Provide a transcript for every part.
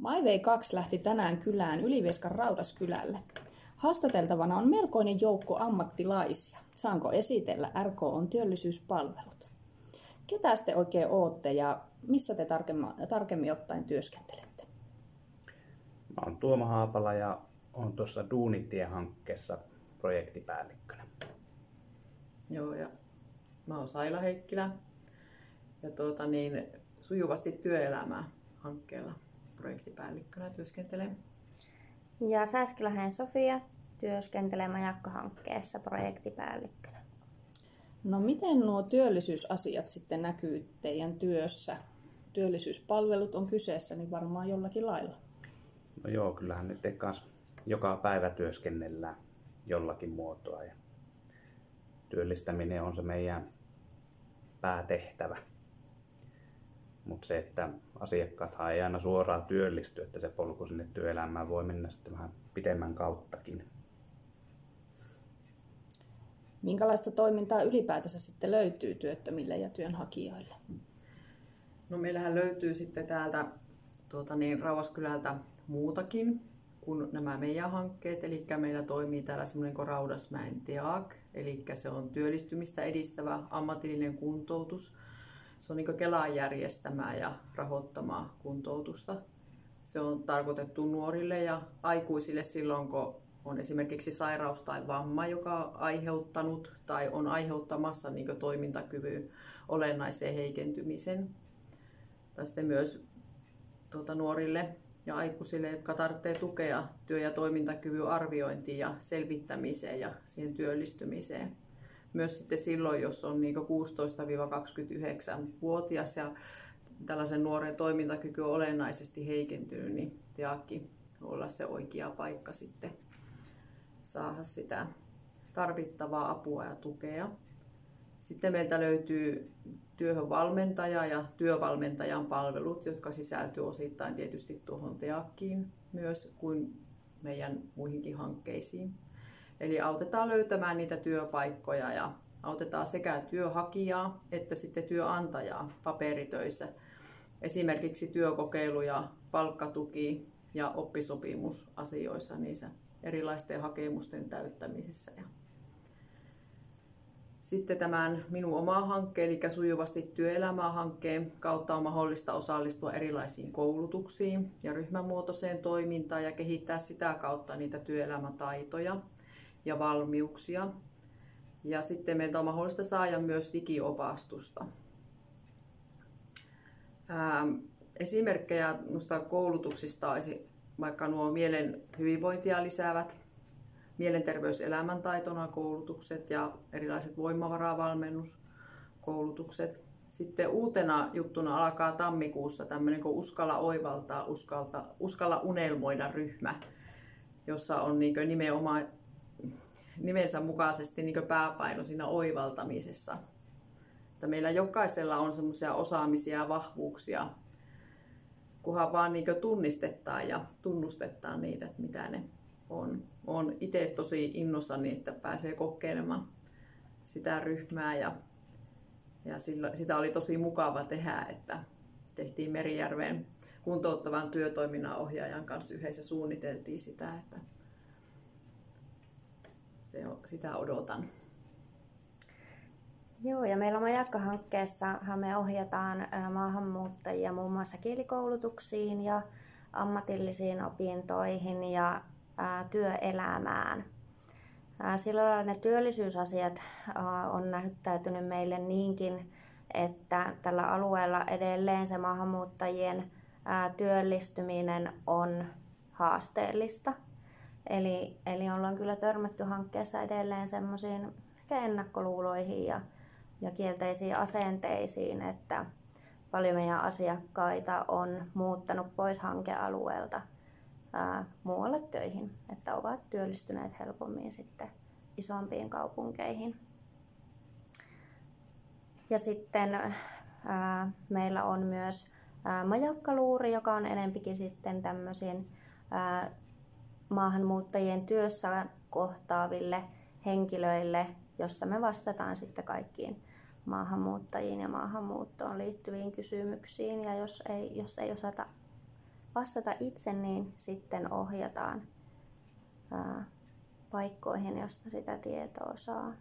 MyWay 2 lähti tänään kylään Ylivieskan Raudaskylälle. Haastateltavana on melkoinen joukko ammattilaisia. Saanko esitellä RK on työllisyyspalvelut? Ketä te oikein ootte ja missä te tarkemmin ottaen työskentelette? Mä oon Tuomo Haapala ja on tuossa Duunitie-hankkeessa projektipäällikkönä. Joo, ja mä oon Saila Heikkilä ja tuota, niin, sujuvasti työelämää hankkeella projektipäällikkönä työskentelen. Ja Sääskiläheen Sofia työskentelee Majakka-hankkeessa projektipäällikkönä. No miten nuo työllisyysasiat sitten näkyy teidän työssä? Työllisyyspalvelut on kyseessä, niin varmaan jollakin lailla. No joo, kyllähän nyt kanssa joka päivä työskennellään jollakin muotoa. Ja työllistäminen on se meidän päätehtävä. Mutta se, että asiakkaat ei aina suoraan työllisty, että se polku sinne työelämään voi mennä sitten vähän pitemmän kauttakin. Minkälaista toimintaa ylipäätänsä sitten löytyy työttömille ja työnhakijoille? No meillähän löytyy sitten täältä tuota niin, Rauhaskylältä muutakin kuin nämä meidän hankkeet. Eli meillä toimii täällä semmoinen kuin Raudasmäen TEAK, eli se on työllistymistä edistävä ammatillinen kuntoutus. Se on niin Kelaan järjestämää ja rahoittamaa kuntoutusta. Se on tarkoitettu nuorille ja aikuisille silloin, kun on esimerkiksi sairaus tai vamma, joka on aiheuttanut tai on aiheuttamassa niin toimintakyvyn olennaisen heikentymisen. Tai sitten myös tuota, nuorille ja aikuisille, jotka tarvitsee tukea työ- ja toimintakyvyn arviointiin ja selvittämiseen ja siihen työllistymiseen. Myös sitten silloin, jos on niin 16-29-vuotias ja tällaisen nuoren toimintakyky on olennaisesti heikentynyt, niin TEAKki olla se oikea paikka sitten saada sitä tarvittavaa apua ja tukea. Sitten meiltä löytyy työhön valmentaja ja työvalmentajan palvelut, jotka sisältyy osittain tietysti tuohon TEAKkiin myös kuin meidän muihinkin hankkeisiin. Eli autetaan löytämään niitä työpaikkoja ja autetaan sekä työhakijaa että sitten työnantajaa paperitöissä. Esimerkiksi työkokeiluja, palkkatuki ja oppisopimusasioissa niissä erilaisten hakemusten täyttämisessä. Sitten tämän minun oma hankkeen, eli sujuvasti työelämää hankkeen kautta on mahdollista osallistua erilaisiin koulutuksiin ja ryhmämuotoiseen toimintaan ja kehittää sitä kautta niitä työelämätaitoja ja valmiuksia. Ja sitten meiltä on mahdollista saada myös digiopastusta. esimerkkejä noista koulutuksista olisi vaikka nuo mielen hyvinvointia lisäävät mielenterveyselämäntaitona koulutukset ja erilaiset voimavaravalmennuskoulutukset. Sitten uutena juttuna alkaa tammikuussa tämmöinen kuin Uskalla oivaltaa, uskalta, uskalla unelmoida ryhmä, jossa on niin nimenomaan nimensä mukaisesti niin pääpaino siinä oivaltamisessa. Että meillä jokaisella on semmoisia osaamisia ja vahvuuksia, kunhan vaan niin tunnistetaan ja tunnustetaan niitä, että mitä ne on. Olen itse tosi innossani, että pääsee kokeilemaan sitä ryhmää ja, ja sillä, sitä oli tosi mukava tehdä, että tehtiin Merijärveen kuntouttavan työtoiminnan ohjaajan kanssa yhdessä suunniteltiin sitä, että se, sitä odotan. Joo, ja meillä Majakka-hankkeessa me ohjataan maahanmuuttajia muun muassa kielikoulutuksiin ja ammatillisiin opintoihin ja työelämään. Sillä lailla ne työllisyysasiat on näyttäytynyt meille niinkin, että tällä alueella edelleen se maahanmuuttajien työllistyminen on haasteellista. Eli, eli ollaan kyllä törmätty hankkeessa edelleen semmoisiin ennakkoluuloihin ja, ja kielteisiin asenteisiin, että paljon meidän asiakkaita on muuttanut pois hankealueelta ää, muualle töihin, että ovat työllistyneet helpommin sitten isompiin kaupunkeihin. Ja sitten ää, meillä on myös ää, majakkaluuri, joka on enempikin sitten tämmöisiin ää, maahanmuuttajien työssä kohtaaville henkilöille, jossa me vastataan sitten kaikkiin maahanmuuttajiin ja maahanmuuttoon liittyviin kysymyksiin. Ja jos ei, jos ei osata vastata itse, niin sitten ohjataan paikkoihin, josta sitä tietoa saa.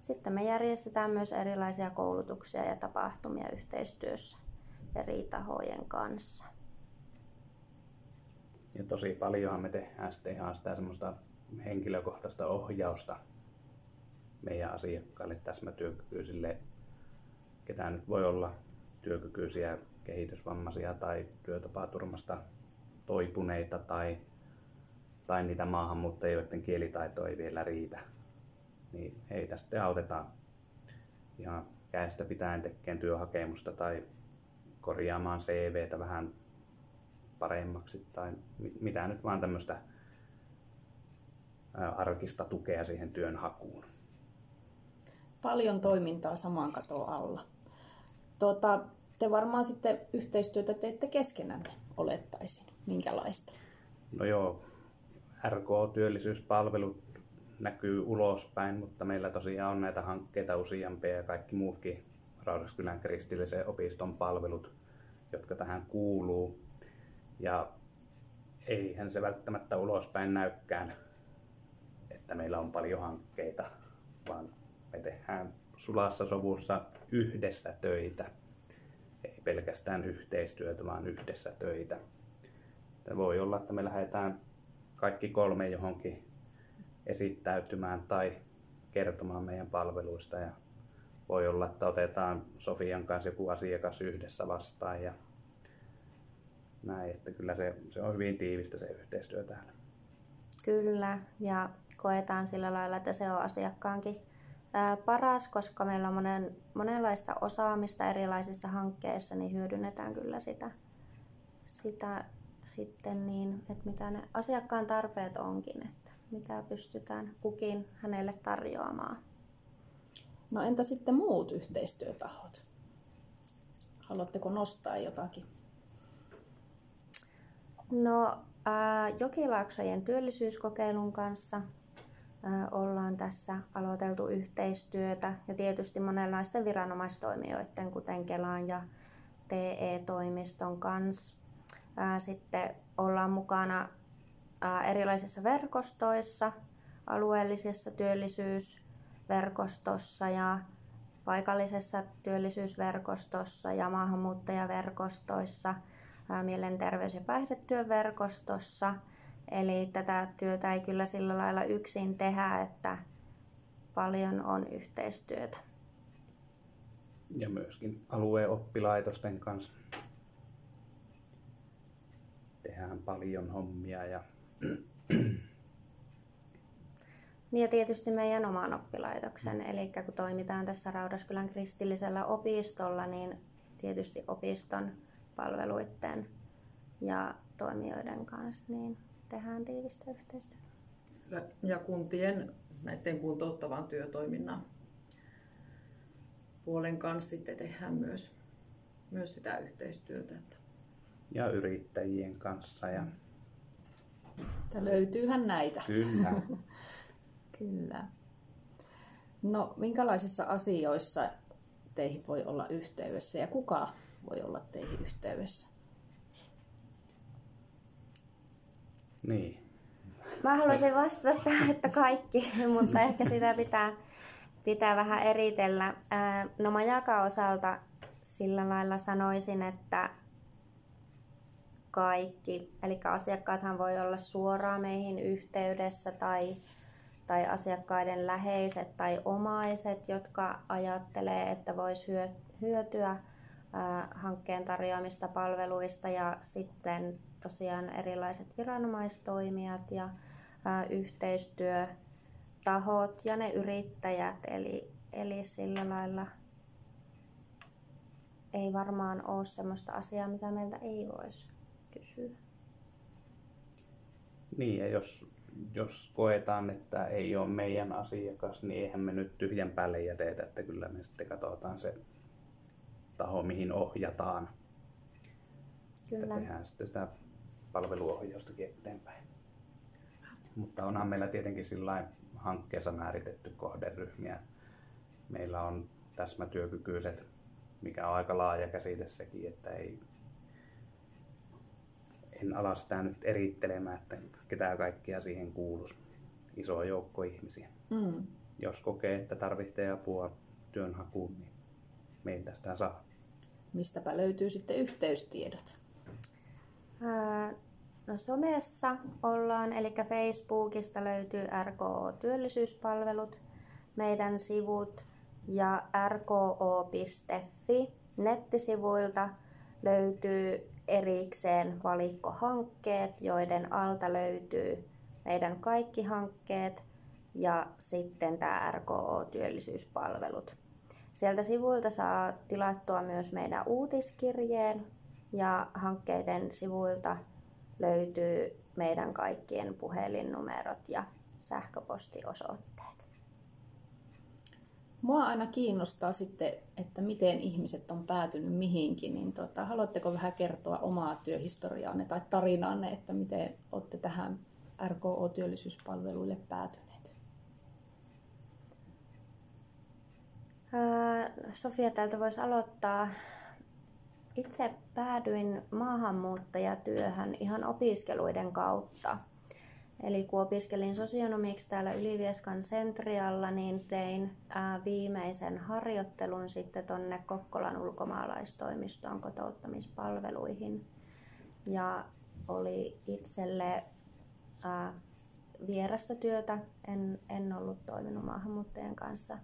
Sitten me järjestetään myös erilaisia koulutuksia ja tapahtumia yhteistyössä eri tahojen kanssa. Ja tosi paljonhan me tehdään sitten ihan sitä semmoista henkilökohtaista ohjausta meidän asiakkaille täsmätyökykyisille, ketä nyt voi olla työkykyisiä kehitysvammaisia tai työtapaturmasta toipuneita tai, tai niitä maahanmuuttajia, joiden kielitaito ei vielä riitä. Niin heitä sitten autetaan ihan käestä pitäen tekemään työhakemusta tai korjaamaan CVtä vähän paremmaksi tai mitä nyt vaan tämmöistä arkista tukea siihen työn hakuun. Paljon toimintaa samaan katoon alla. Tuota, te varmaan sitten yhteistyötä teette keskenänne, olettaisin. Minkälaista? No joo, RK-työllisyyspalvelut näkyy ulospäin, mutta meillä tosiaan on näitä hankkeita useampia ja kaikki muutkin Raudaskylän kristillisen opiston palvelut, jotka tähän kuuluu. Ja eihän se välttämättä ulospäin näykään, että meillä on paljon hankkeita, vaan me tehdään sulassa sovussa yhdessä töitä. Ei pelkästään yhteistyötä, vaan yhdessä töitä. Että voi olla, että me lähdetään kaikki kolme johonkin esittäytymään tai kertomaan meidän palveluista ja voi olla, että otetaan Sofian kanssa joku asiakas yhdessä vastaan ja näin, että kyllä se, se on hyvin tiivistä se yhteistyö täällä. Kyllä, ja koetaan sillä lailla, että se on asiakkaankin paras, koska meillä on monen, monenlaista osaamista erilaisissa hankkeissa, niin hyödynnetään kyllä sitä, sitä sitten niin, että mitä ne asiakkaan tarpeet onkin, että mitä pystytään kukin hänelle tarjoamaan. No entä sitten muut yhteistyötahot? Haluatteko nostaa jotakin? No ää, Jokilaaksojen työllisyyskokeilun kanssa ää, ollaan tässä aloiteltu yhteistyötä ja tietysti monenlaisten viranomaistoimijoiden, kuten Kelan ja TE-toimiston kanssa. Ää, sitten ollaan mukana erilaisissa verkostoissa, alueellisessa työllisyysverkostossa ja paikallisessa työllisyysverkostossa ja maahanmuuttajaverkostoissa – mielenterveys- ja päihdetyön verkostossa. Eli tätä työtä ei kyllä sillä lailla yksin tehdä, että paljon on yhteistyötä. Ja myöskin alueen oppilaitosten kanssa tehdään paljon hommia. Ja... Niin ja tietysti meidän oman oppilaitoksen, eli kun toimitaan tässä Raudaskylän kristillisellä opistolla, niin tietysti opiston palveluiden ja toimijoiden kanssa, niin tehdään tiivistä yhteistyötä. Ja kuntien näiden kuntouttavan työtoiminnan puolen kanssa sitten tehdään myös, myös sitä yhteistyötä. Ja yrittäjien kanssa. Ja... Että löytyyhän näitä. Kyllä. Kyllä. No, minkälaisissa asioissa teihin voi olla yhteydessä ja kuka voi olla teihin yhteydessä? Niin. Mä haluaisin vastata tähän, että kaikki, mutta ehkä sitä pitää, pitää vähän eritellä. No Majaka osalta sillä lailla sanoisin, että kaikki. Eli asiakkaathan voi olla suoraan meihin yhteydessä tai, tai asiakkaiden läheiset tai omaiset, jotka ajattelee, että voisi hyötyä hankkeen tarjoamista palveluista ja sitten tosiaan erilaiset viranomaistoimijat ja yhteistyötahot ja ne yrittäjät. Eli, eli sillä lailla ei varmaan ole sellaista asiaa, mitä meiltä ei voisi kysyä. Niin, ja jos, jos koetaan, että ei ole meidän asiakas, niin eihän me nyt tyhjän päälle jätetä, että kyllä me sitten katsotaan se taho, mihin ohjataan. Kyllä. Että tehdään sitten sitä palveluohjaustakin eteenpäin. Mutta onhan meillä tietenkin sillä hankkeessa määritetty kohderyhmiä. Meillä on täsmätyökykyiset, mikä on aika laaja käsite sekin, että ei, en ala sitä nyt erittelemään, että ketä kaikkia siihen kuuluisi. Iso joukko ihmisiä. Mm. Jos kokee, että tarvitsee apua työnhakuun, niin meiltä sitä saa. Mistäpä löytyy sitten yhteystiedot? No somessa ollaan, eli Facebookista löytyy RKO-työllisyyspalvelut, meidän sivut ja rko.fi nettisivuilta löytyy erikseen valikkohankkeet, joiden alta löytyy meidän kaikki hankkeet ja sitten tämä RKO-työllisyyspalvelut. Sieltä sivuilta saa tilattua myös meidän uutiskirjeen ja hankkeiden sivuilta löytyy meidän kaikkien puhelinnumerot ja sähköpostiosoitteet. Mua aina kiinnostaa sitten, että miten ihmiset on päätynyt mihinkin, niin tota, haluatteko vähän kertoa omaa työhistoriaanne tai tarinaanne, että miten olette tähän RKO-työllisyyspalveluille päätyneet? Sofia täältä voisi aloittaa. Itse päädyin maahanmuuttajatyöhön ihan opiskeluiden kautta. Eli kun opiskelin sosionomiksi täällä Ylivieskan Sentrialla, niin tein viimeisen harjoittelun sitten tonne Kokkolan ulkomaalaistoimistoon kotouttamispalveluihin. Ja oli itselle vierasta työtä, en, en ollut toiminut maahanmuuttajien kanssa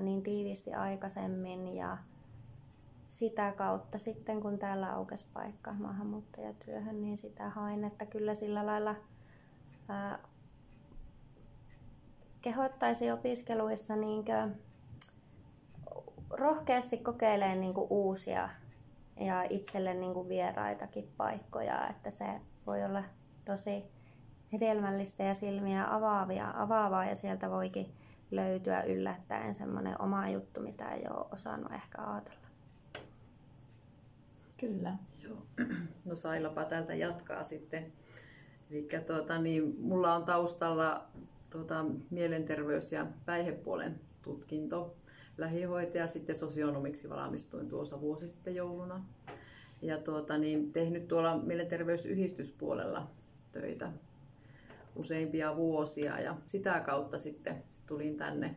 niin tiiviisti aikaisemmin ja sitä kautta sitten, kun täällä aukesi paikka maahanmuuttajatyöhön, niin sitä hain, että kyllä sillä lailla ää, kehottaisi opiskeluissa niinkö rohkeasti kokeilemaan niinku uusia ja itselle niinku vieraitakin paikkoja, että se voi olla tosi hedelmällistä ja silmiä avaavia, avaavaa ja sieltä voikin löytyä yllättäen semmoinen oma juttu, mitä ei ole osannut ehkä ajatella. Kyllä. Joo. No Sailapa täältä jatkaa sitten. Eli tuota, niin, mulla on taustalla tuota, mielenterveys- ja päihdepuolen tutkinto. Lähihoitaja sitten sosionomiksi valmistuin tuossa vuosi sitten jouluna. Ja tuota, niin, tehnyt tuolla mielenterveysyhdistyspuolella töitä useimpia vuosia ja sitä kautta sitten tulin tänne,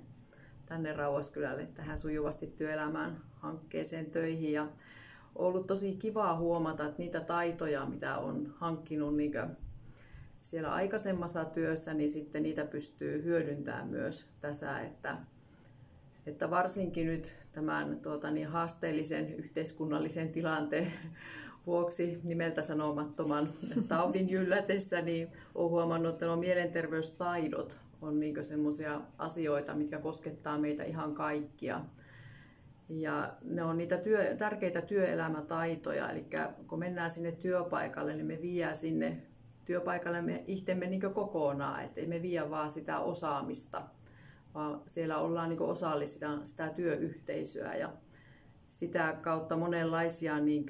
tänne Rauhaskylälle tähän sujuvasti työelämään hankkeeseen töihin. Ja ollut tosi kivaa huomata, että niitä taitoja, mitä on hankkinut niin siellä aikaisemmassa työssä, niin sitten niitä pystyy hyödyntämään myös tässä, että, että varsinkin nyt tämän tuota, niin haasteellisen yhteiskunnallisen tilanteen vuoksi nimeltä sanomattoman taudin yllätessä, niin olen huomannut, että nuo mielenterveystaidot on niin semmoisia asioita, mitkä koskettaa meitä ihan kaikkia. Ja ne on niitä työ, tärkeitä työelämätaitoja, eli kun mennään sinne työpaikalle, niin me vie sinne työpaikalle me itsemme niin kokonaan, että ei me vie vaan sitä osaamista, vaan siellä ollaan niin osallisina sitä työyhteisöä. Ja sitä kautta monenlaisia niin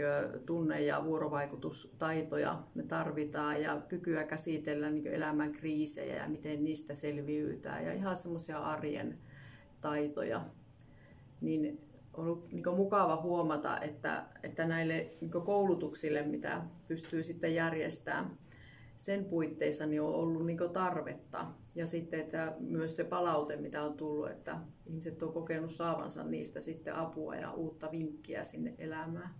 tunne- ja vuorovaikutustaitoja me tarvitaan ja kykyä käsitellä niin elämän kriisejä ja miten niistä selviytään ja ihan semmoisia arjen taitoja. Niin ollut niin mukava huomata, että, että näille niin koulutuksille, mitä pystyy sitten järjestämään, sen puitteissa niin on ollut niin tarvetta. Ja sitten että myös se palaute, mitä on tullut, että ihmiset on kokenut saavansa niistä sitten apua ja uutta vinkkiä sinne elämään.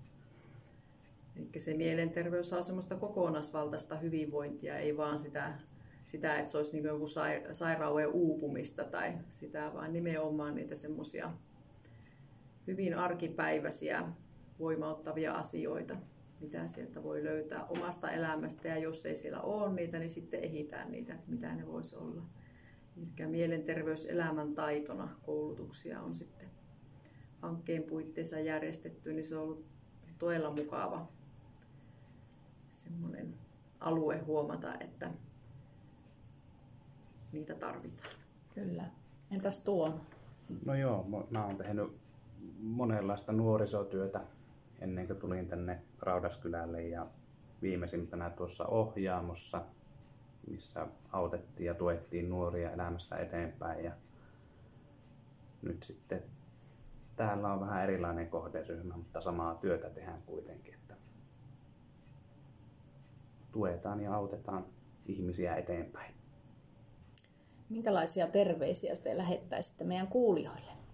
Eli se mielenterveys saa semmoista kokonaisvaltaista hyvinvointia, ei vaan sitä, sitä että se olisi niin joku sairauden uupumista tai sitä, vaan nimenomaan niitä semmoisia hyvin arkipäiväisiä voimauttavia asioita, mitä sieltä voi löytää omasta elämästä. Ja jos ei siellä ole niitä, niin sitten ehitään niitä, mitä ne voisi olla. Eli mielenterveyselämän taitona koulutuksia on sitten hankkeen puitteissa järjestetty, niin se on ollut todella mukava semmoinen alue huomata, että niitä tarvitaan. Kyllä. Entäs tuo? No joo, mä oon tehnyt monenlaista nuorisotyötä ennen kuin tulin tänne Raudaskylälle ja viimeisimpänä tuossa Ohjaamossa, missä autettiin ja tuettiin nuoria elämässä eteenpäin. Ja nyt sitten täällä on vähän erilainen kohderyhmä, mutta samaa työtä tehdään kuitenkin. Että tuetaan ja autetaan ihmisiä eteenpäin. Minkälaisia terveisiä te lähettäisitte meidän kuulijoille?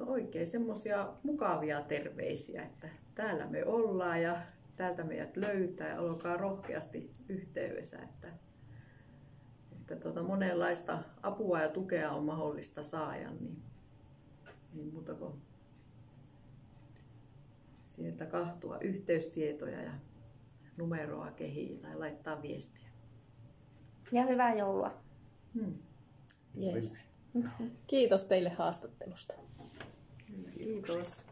No oikein semmoisia mukavia terveisiä, että täällä me ollaan ja täältä meidät löytää ja olkaa rohkeasti yhteydessä, että, että tuota, monenlaista apua ja tukea on mahdollista saada, niin ei muuta kuin sieltä kahtua yhteystietoja ja numeroa kehiin tai laittaa viestiä. Ja hyvää joulua. Hmm. Yes. Kiitos teille haastattelusta. Kiitos.